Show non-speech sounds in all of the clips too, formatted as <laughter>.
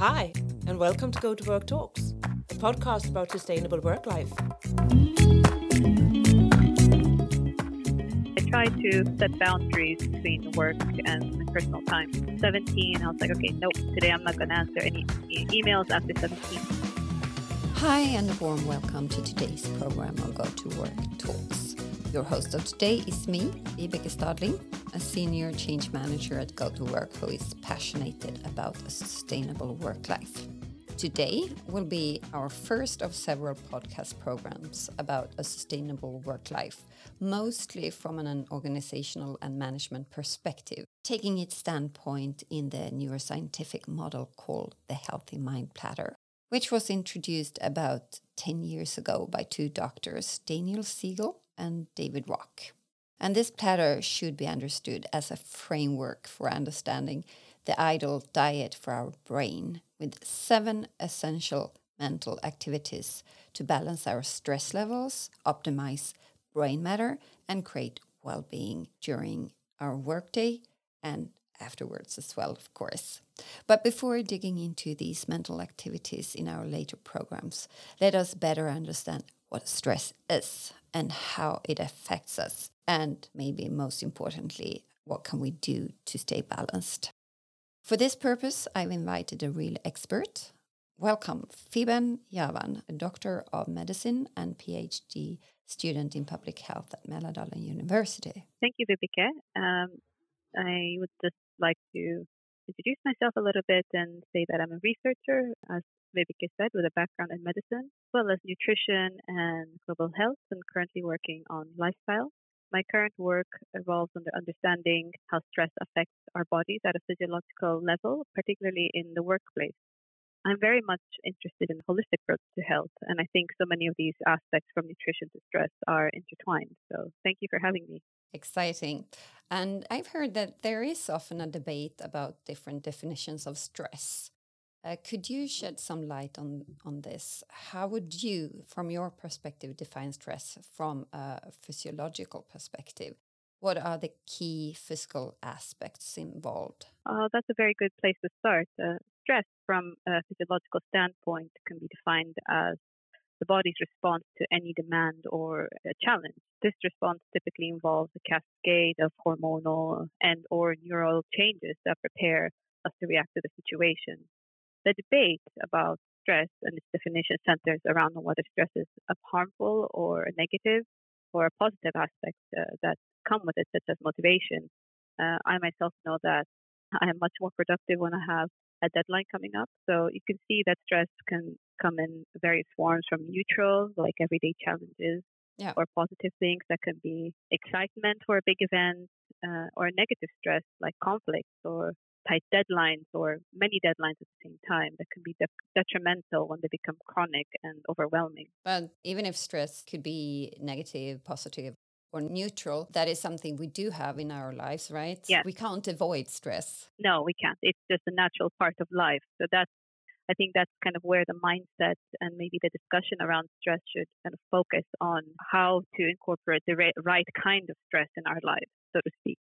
Hi, and welcome to Go to Work Talks, a podcast about sustainable work life. I try to set boundaries between work and personal time. 17, I was like, okay, nope, today I'm not going to answer any emails after 17. Hi, and a warm welcome to today's program of Go to Work Talks. Your host of today is me, Vibeke Stadling, a senior change manager at Go to Work who is passionate about a sustainable work life. Today will be our first of several podcast programs about a sustainable work life, mostly from an organizational and management perspective, taking its standpoint in the neuroscientific model called the Healthy Mind Platter which was introduced about 10 years ago by two doctors, Daniel Siegel and David Rock. And this platter should be understood as a framework for understanding the ideal diet for our brain, with seven essential mental activities to balance our stress levels, optimize brain matter, and create well being during our workday and afterwards as well, of course. But before digging into these mental activities in our later programs, let us better understand what stress is and how it affects us, and maybe most importantly, what can we do to stay balanced. For this purpose, I've invited a real expert. Welcome, Feben Javan, a doctor of medicine and PhD student in public health at Mälardalen University. Thank you, Vibeke. Um, I would just like to introduce myself a little bit and say that I'm a researcher, as Vibeke said, with a background in medicine, as well as nutrition and global health, and currently working on lifestyle. My current work revolves on understanding how stress affects our bodies at a physiological level, particularly in the workplace. I'm very much interested in holistic approach to health, and I think so many of these aspects from nutrition to stress are intertwined. So thank you for having me. Exciting. And I've heard that there is often a debate about different definitions of stress. Uh, could you shed some light on, on this? How would you, from your perspective, define stress from a physiological perspective? What are the key physical aspects involved? Oh, that's a very good place to start. Uh, stress, from a physiological standpoint, can be defined as the body's response to any demand or challenge. This response typically involves a cascade of hormonal and or neural changes that prepare us to react to the situation. The debate about stress and its definition centers around whether stress is a harmful or a negative or a positive aspect uh, that come with it, such as motivation. Uh, I myself know that I am much more productive when I have a deadline coming up. So you can see that stress can come in various forms from neutral, like everyday challenges, yeah. or positive things that can be excitement for a big event, uh, or negative stress like conflicts or tight deadlines or many deadlines at the same time that can be de- detrimental when they become chronic and overwhelming. But even if stress could be negative, positive, or neutral, that is something we do have in our lives, right? Yeah. We can't avoid stress. No, we can't. It's just a natural part of life. So that's I think that's kind of where the mindset and maybe the discussion around stress should kind of focus on how to incorporate the right kind of stress in our lives, so to speak,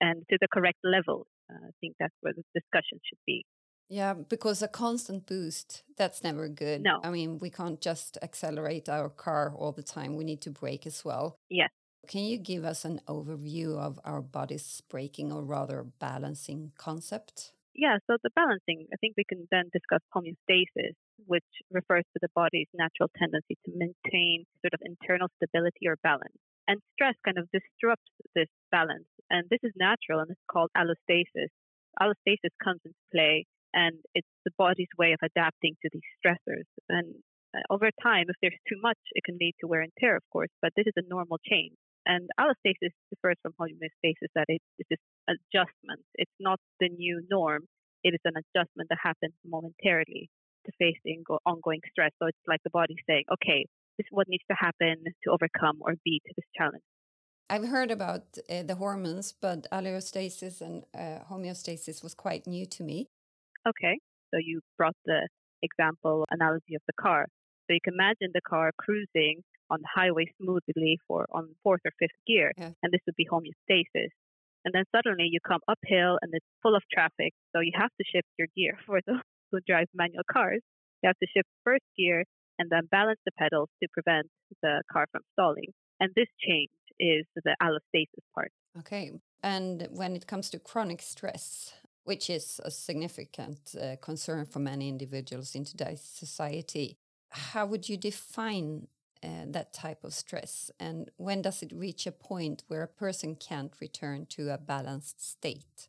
and to the correct level. Uh, I think that's where the discussion should be. Yeah, because a constant boost, that's never good. No. I mean, we can't just accelerate our car all the time. We need to brake as well. Yes. Can you give us an overview of our body's braking or rather balancing concept? Yeah, so the balancing, I think we can then discuss homeostasis, which refers to the body's natural tendency to maintain sort of internal stability or balance. And stress kind of disrupts this balance. And this is natural and it's called allostasis. Allostasis comes into play and it's the body's way of adapting to these stressors. And uh, over time, if there's too much, it can lead to wear and tear, of course, but this is a normal change. And allostasis differs from homeostasis that it is this adjustment. It's not the new norm. It is an adjustment that happens momentarily to face the ongoing stress. So it's like the body saying, okay, is what needs to happen to overcome or beat this challenge. I've heard about uh, the hormones, but allostasis and uh, homeostasis was quite new to me. Okay, so you brought the example analogy of the car. So you can imagine the car cruising on the highway smoothly for on fourth or fifth gear, yeah. and this would be homeostasis. And then suddenly you come uphill and it's full of traffic, so you have to shift your gear <laughs> for those who drive manual cars, you have to shift first gear and then balance the pedals to prevent the car from stalling. And this change is the allostasis part. Okay. And when it comes to chronic stress, which is a significant uh, concern for many individuals in today's society, how would you define uh, that type of stress? And when does it reach a point where a person can't return to a balanced state?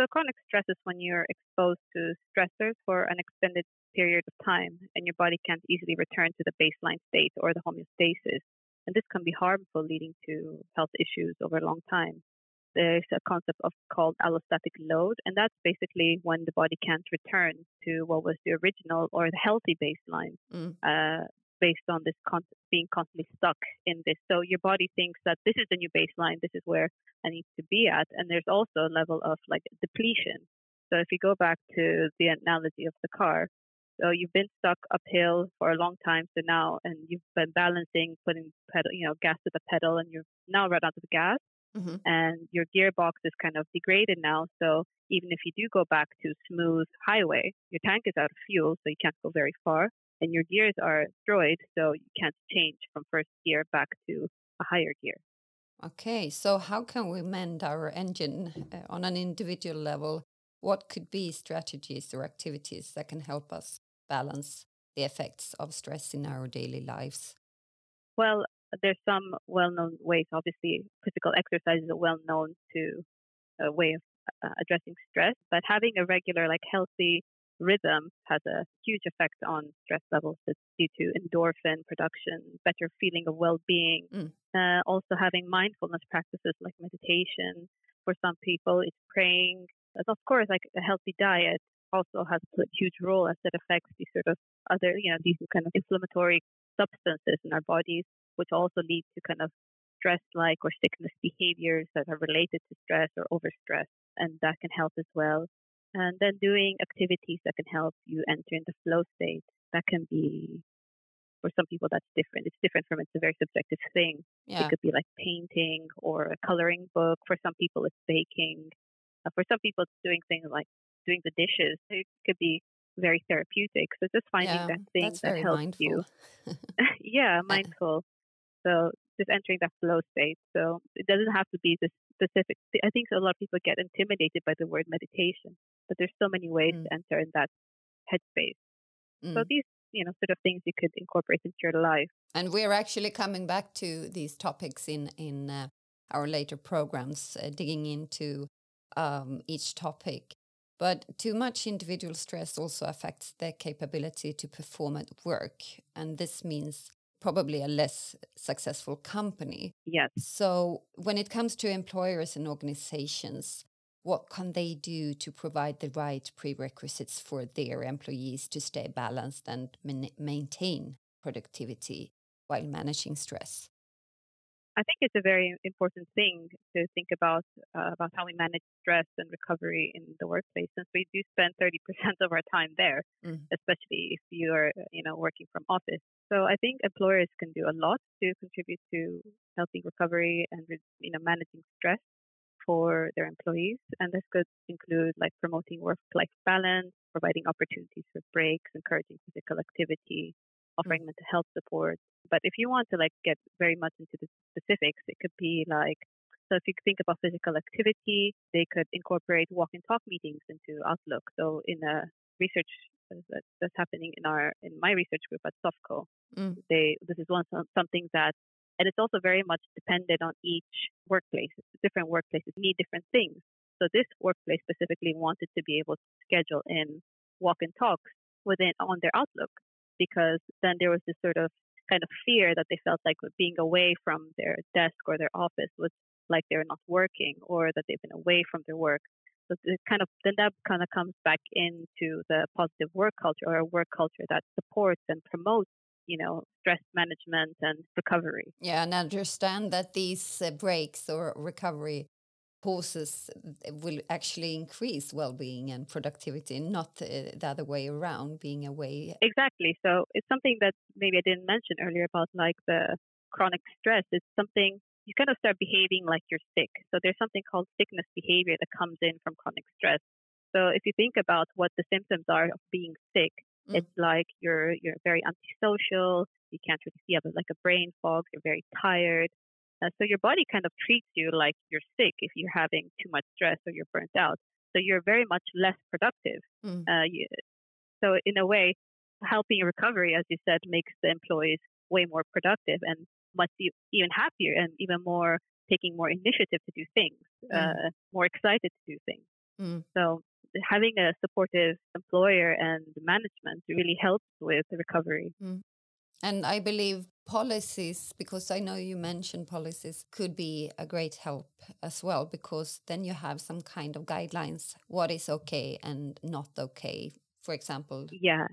So, chronic stress is when you're exposed to stressors for an extended period of time and your body can't easily return to the baseline state or the homeostasis. And this can be harmful, leading to health issues over a long time. There's a concept of called allostatic load, and that's basically when the body can't return to what was the original or the healthy baseline mm. uh, based on this con- being constantly stuck in this. So your body thinks that this is the new baseline, this is where I need to be at. And there's also a level of like depletion. So if you go back to the analogy of the car, so you've been stuck uphill for a long time. So now, and you've been balancing, putting pedal, you know, gas to the pedal, and you're now right onto the gas. Mm-hmm. And your gearbox is kind of degraded now. So even if you do go back to smooth highway, your tank is out of fuel, so you can't go very far. And your gears are destroyed, so you can't change from first gear back to a higher gear. Okay, so how can we mend our engine uh, on an individual level? What could be strategies or activities that can help us balance the effects of stress in our daily lives? Well, there's some well-known ways. Obviously, physical exercise is a well-known to a way of uh, addressing stress, but having a regular, like healthy rhythm has a huge effect on stress levels. It's due to endorphin production, better feeling of well-being. Mm. Uh, also, having mindfulness practices like meditation. For some people, it's praying. As of course, like a healthy diet also has a huge role as it affects these sort of other, you know, these kind of inflammatory substances in our bodies, which also lead to kind of stress-like or sickness behaviors that are related to stress or overstress, and that can help as well. And then doing activities that can help you enter into flow state. That can be for some people that's different. It's different from it's a very subjective thing. Yeah. It could be like painting or a coloring book. For some people, it's baking. Uh, for some people, it's doing things like doing the dishes. It could be very therapeutic. So just finding yeah, that thing that helps mindful. you. <laughs> yeah, <laughs> mindful. So just entering that flow state. So it doesn't have to be this specific. I think a lot of people get intimidated by the word meditation, but there's so many ways mm. to enter in that headspace. Mm. So these, you know, sort of things you could incorporate into your life. And we're actually coming back to these topics in in uh, our later programs, uh, digging into um, each topic. But too much individual stress also affects their capability to perform at work. And this means probably a less successful company. Yes. So when it comes to employers and organizations, what can they do to provide the right prerequisites for their employees to stay balanced and maintain productivity while managing stress? I think it's a very important thing to think about uh, about how we manage stress and recovery in the workplace, since we do spend 30% of our time there, mm. especially if you are you know working from office. So I think employers can do a lot to contribute to healthy recovery and you know managing stress for their employees, and this could include like promoting work-life balance, providing opportunities for breaks, encouraging physical activity, offering mm. mental health support, but if you want to like get very much into the specifics, it could be like so if you think about physical activity, they could incorporate walk and talk meetings into Outlook. So in a research that's happening in our in my research group at SOFCO, mm. they this is one something that and it's also very much dependent on each workplace. Different workplaces need different things. So this workplace specifically wanted to be able to schedule in walk and talks within on their Outlook because then there was this sort of kind of fear that they felt like being away from their desk or their office was like they're not working or that they've been away from their work. So it kind of then that kind of comes back into the positive work culture or a work culture that supports and promotes you know stress management and recovery. Yeah, and understand that these uh, breaks or recovery pauses will actually increase well-being and productivity not uh, the other way around being away. Exactly so it's something that maybe i didn't mention earlier about like the chronic stress. It's something you kind of start behaving like you're sick so there's something called sickness behavior that comes in from chronic stress. So if you think about what the symptoms are of being sick, Mm. it's like you're you're very antisocial. You can't really see, you have like a brain fog. You're very tired. Uh, so your body kind of treats you like you're sick if you're having too much stress or you're burnt out. So you're very much less productive. Mm. Uh, you, so in a way, helping recovery, as you said, makes the employees way more productive and much e- even happier and even more taking more initiative to do things, Mm. uh, more excited to do things. Mm. So having a supportive employer and management really helps with the recovery. And I believe policies, because I know you mentioned policies, could be a great help as well, because then you have some kind of guidelines what is okay and not okay. For example, Yeah,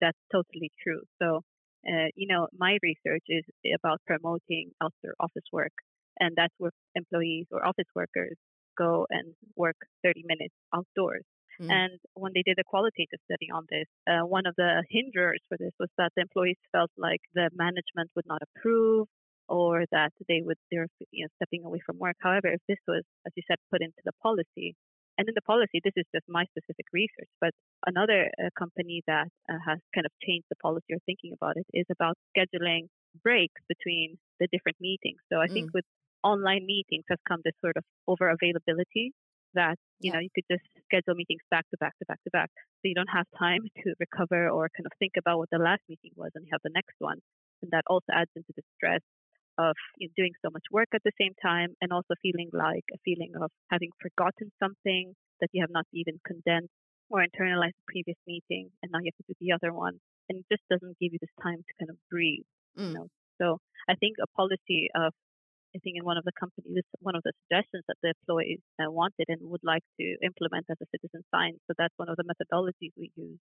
that's totally true. So, uh, you know, my research is about promoting outdoor office work, and that's where employees or office workers go and work 30 minutes outdoors. Mm. And when they did a qualitative study on this, uh, one of the hinders for this was that the employees felt like the management would not approve or that they would they're you know stepping away from work. However, if this was, as you said, put into the policy, and in the policy, this is just my specific research, but another uh, company that uh, has kind of changed the policy or thinking about it is about scheduling breaks between the different meetings. So I think Mm. with online meetings has come this sort of over availability that you Yeah. know you could just schedule meetings back to back to back to back so you don't have time <laughs> to recover or kind of think about what the last meeting was and you have the next one and that also adds into the stress of you know, doing so much work at the same time and also feeling like a feeling of having forgotten something that you have not even condensed or internalized the previous meeting and now you have to do the other one and it just doesn't give you this time to kind of breathe Mm. know, so I think a policy of I think in one of the companies, one of the suggestions that the employees uh, wanted and would like to implement as a citizen science. So that's one of the methodologies we use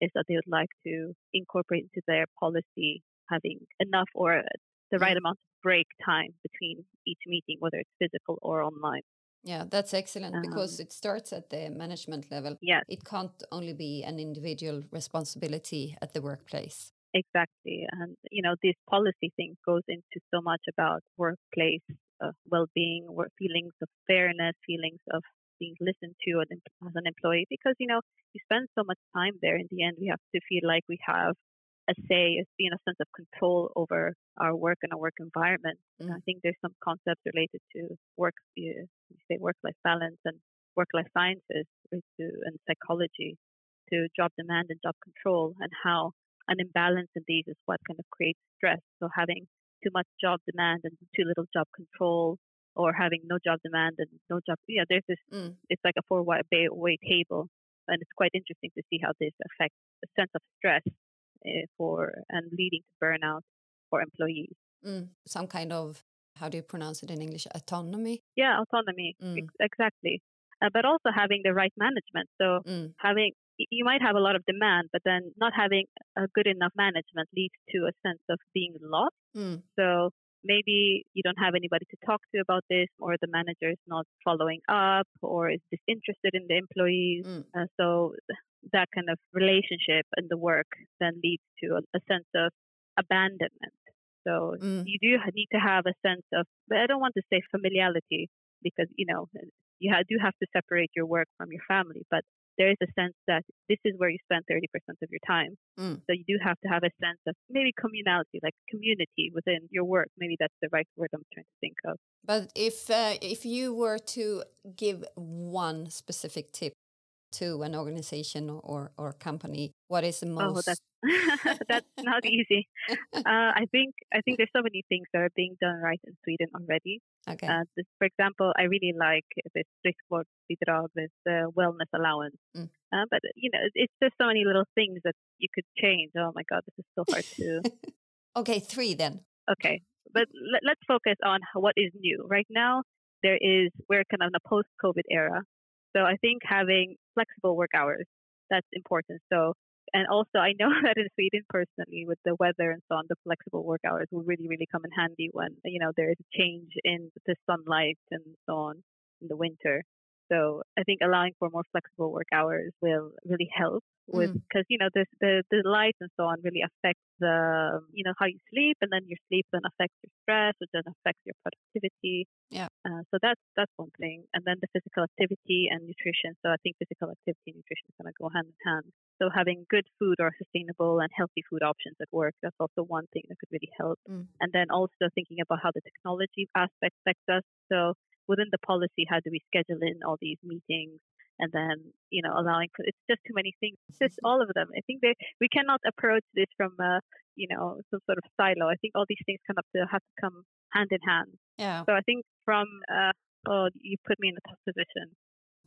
is that they would like to incorporate into their policy having enough or the right amount of break time between each meeting, whether it's physical or online. Yeah, that's excellent because Um, it starts at the management level. Yes, It can't only be an individual responsibility at the workplace. Exactly. And, you know, this policy thing goes into so much about workplace uh, well-being, work feelings of fairness, feelings of being listened to as an- employee, because, you know, you spend so much time there. In the end, we have to feel like we have a say, a, you know, sense of control over our work and our work environment. And I Mm. think there's some concepts related to work, you say work-life balance and work-life sciences to, and psychology to job demand and job control and how an imbalance in these is what kind of creates stress. So having too much job demand and too little job control, or having no job demand and no job, yeah, there's this. Mm. It's like a four-way way table, and it's quite interesting to see how this affects the sense of stress uh, for and leading to burnout for employees. Mm. Some kind of, how do you pronounce it in English? Autonomy? Yeah, autonomy, Mm. ex- exactly. Uh, but also having the right management. So Mm. having you might have a lot of demand, but then not having a good enough management leads to a sense of being lost. Mm. So maybe you don't have anybody to talk to about this, or the manager is not following up, or is disinterested in the employees. Mm. Uh, so that kind of relationship and the work then leads to a, a sense of abandonment. So Mm. you do need to have a sense of, but I don't want to say familiarity because you know you ha- do have to separate your work from your family, but there is a sense that this is where you spend 30% of your time. Mm. So you do have to have a sense of maybe communality, like community within your work. Maybe that's the right word I'm trying to think of. But if uh, if you were to give one specific tip to an organization or or company, what is the most? Oh, that's <laughs> that's not <laughs> easy. <laughs> Uh, I think I think there's so many things that are being done right in Sweden already. okay. Uh, this, for example, I really like this friskvårdsbidrag, this uh, wellness allowance. Mm. Uh, but you know, it's just so many little things that you could change. Oh my God, this is so hard to. okay, three then. okay, but let, let's focus on what is new right now. There is we're kind of in a post-COVID era, so I think having flexible work hours that's important. So. And also, I know <laughs> that in Sweden, personally, with the weather and so on, the flexible work hours will really, really come in handy when you know there is a change in the sunlight and so on in the winter. So I think allowing for more flexible work hours will really help with because you know the, the the light and so on really affects the you know how you sleep and then your sleep then affects your stress which then affects your productivity. Yeah. Uh, so that's that's one thing. And then the physical activity and nutrition. So i think physical activity and nutrition is going to go hand in hand. So having good food or sustainable and healthy food options at work that's also one thing that could really help. Mm. and then also thinking about how the technology aspect affects us. So within the policy how do we schedule in all these meetings and then you know allowing for it's just too many things it's just all of them. I think that we cannot approach this from a you know some sort of silo. I think all these things kind of have to come hand in hand. Yeah. So i think from uh, oh you put me in a tough position.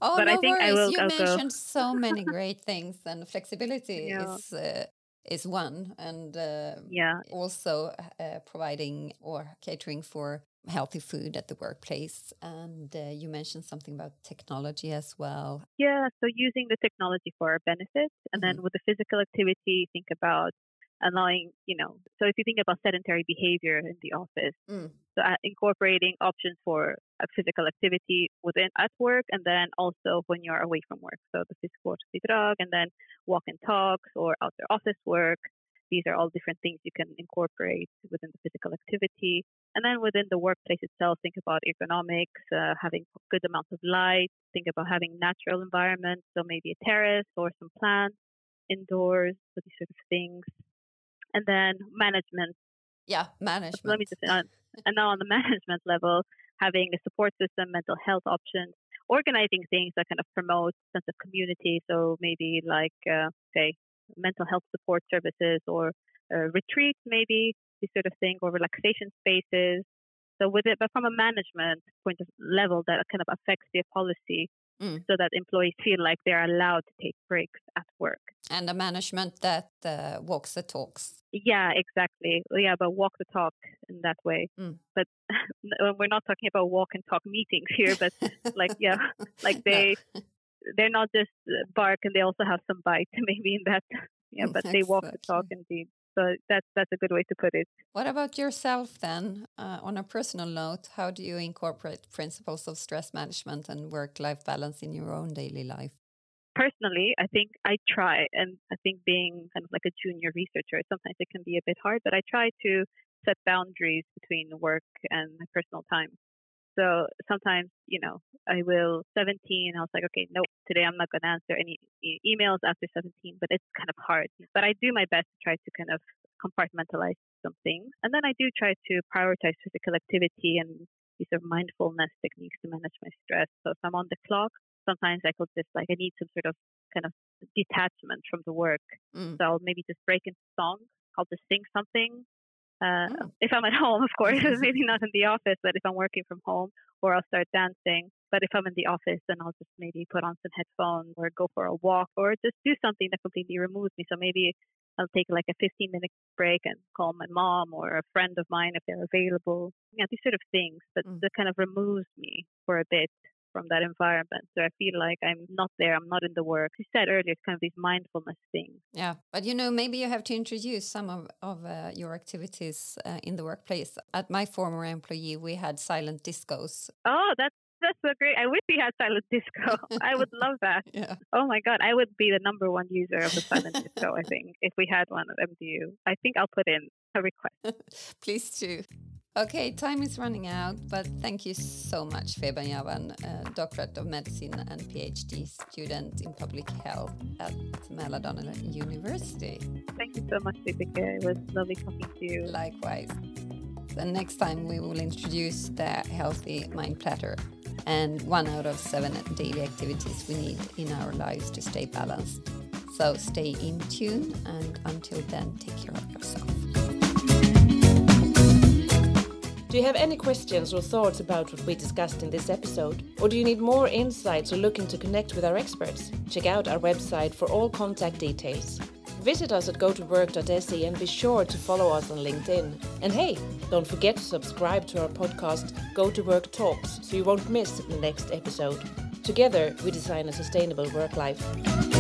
Oh, but no I think worries. I will, you I'll mentioned go. so many <laughs> great things, and flexibility Yeah. is uh, is one, and uh, yeah. also uh, providing or catering for healthy food at the workplace. And uh, you mentioned something about technology as well. yeah so using the technology for our benefit and then with the physical activity think about allowing you know so if you think about sedentary behavior in the office Mm. so uh, incorporating options for physical activity within at work and then also when you're away from work so the physical drug and then walk and talks or outdoor office work these are all different things you can incorporate within the physical activity and then within the workplace itself think about ergonomics uh, having good amounts of light think about having natural environments so maybe a terrace or some plants indoors so these sort of things and then management Yeah, management. let me just uh, and now on the <laughs> management level, having a support system, mental health options, organizing things that kind of promote sense of community. So maybe like uh, say mental health support services or uh, retreats, maybe this sort of thing, or relaxation spaces. So with it, but from a management point of level, that kind of affects their policy, Mm. so that employees feel like they're allowed to take breaks at work. and a management that uh, walks the talks. Yeah, exactly. Yeah, but walk the talk in that way. Mm. But <laughs> we're not talking about walk and talk meetings here, but like yeah, <laughs> like No. they they're not just uh, bark and they also have some bite <laughs> maybe in that. Yeah, but they walk the talk indeed. So that's that's a good way to put it. What about yourself then? Uh, on a personal note, how do you incorporate principles of stress management and work life balance in your own daily life? Personally, I think I try, and I think being kind of like a junior researcher, sometimes it can be a bit hard, but I try to set boundaries between work and my personal time. So sometimes, you know, I will 17. I was like, okay, nope, today I'm not going to answer any e- emails after 17, but it's kind of hard. But I do my best to try to kind of compartmentalize some things. And then I do try to prioritize physical activity and these sort of mindfulness techniques to manage my stress. So if I'm on the clock, sometimes I could just like, I need some sort of kind of detachment from the work. Mm. So I'll maybe just break into song. I'll just sing something. Uh, Oh. If I'm at home, of course, <laughs> maybe <laughs> not in the office, but if I'm working from home, or I'll start dancing. But if I'm in the office, then I'll just maybe put on some headphones or go for a walk or just do something that completely removes me. So maybe I'll take like a 15 minute break and call my mom or a friend of mine if they're available. Yeah, these sort of things that, Mm. that kind of removes me for a bit from that environment. So I feel like I'm not there, I'm not in the work. You said earlier, it's kind of these mindfulness things. Yeah, but you know, maybe you have to introduce some of, of uh, your activities uh, in the workplace. At my former employee, we had silent discos. Oh, that's that's so great. I wish we had silent disco. <laughs> I would love that. <laughs> Yeah. Oh my god, I would be the number one user of the silent disco, I think, if we had one at MDU. I think I'll put in a request. <laughs> Please do. Okay, time is running out, but thank you so much, Feben Javan, uh, Doctorate of Medicine and PhD student in Public Health at Mälardalen University. Thank you so much, Vibeke. It was lovely talking to you. Likewise. And next time we will introduce the healthy mind platter and one out of seven daily activities we need in our lives to stay balanced. So stay in tune and until then, take care of yourself. Do you have any questions or thoughts about what we discussed in this episode? Or do you need more insights or looking to connect with our experts? Check out our website for all contact details. Visit us at gotowork.se and be sure to follow us on LinkedIn. And hey, don't forget to subscribe to our podcast Go to Work Talks so you won't miss the next episode. Together, we design a sustainable work life.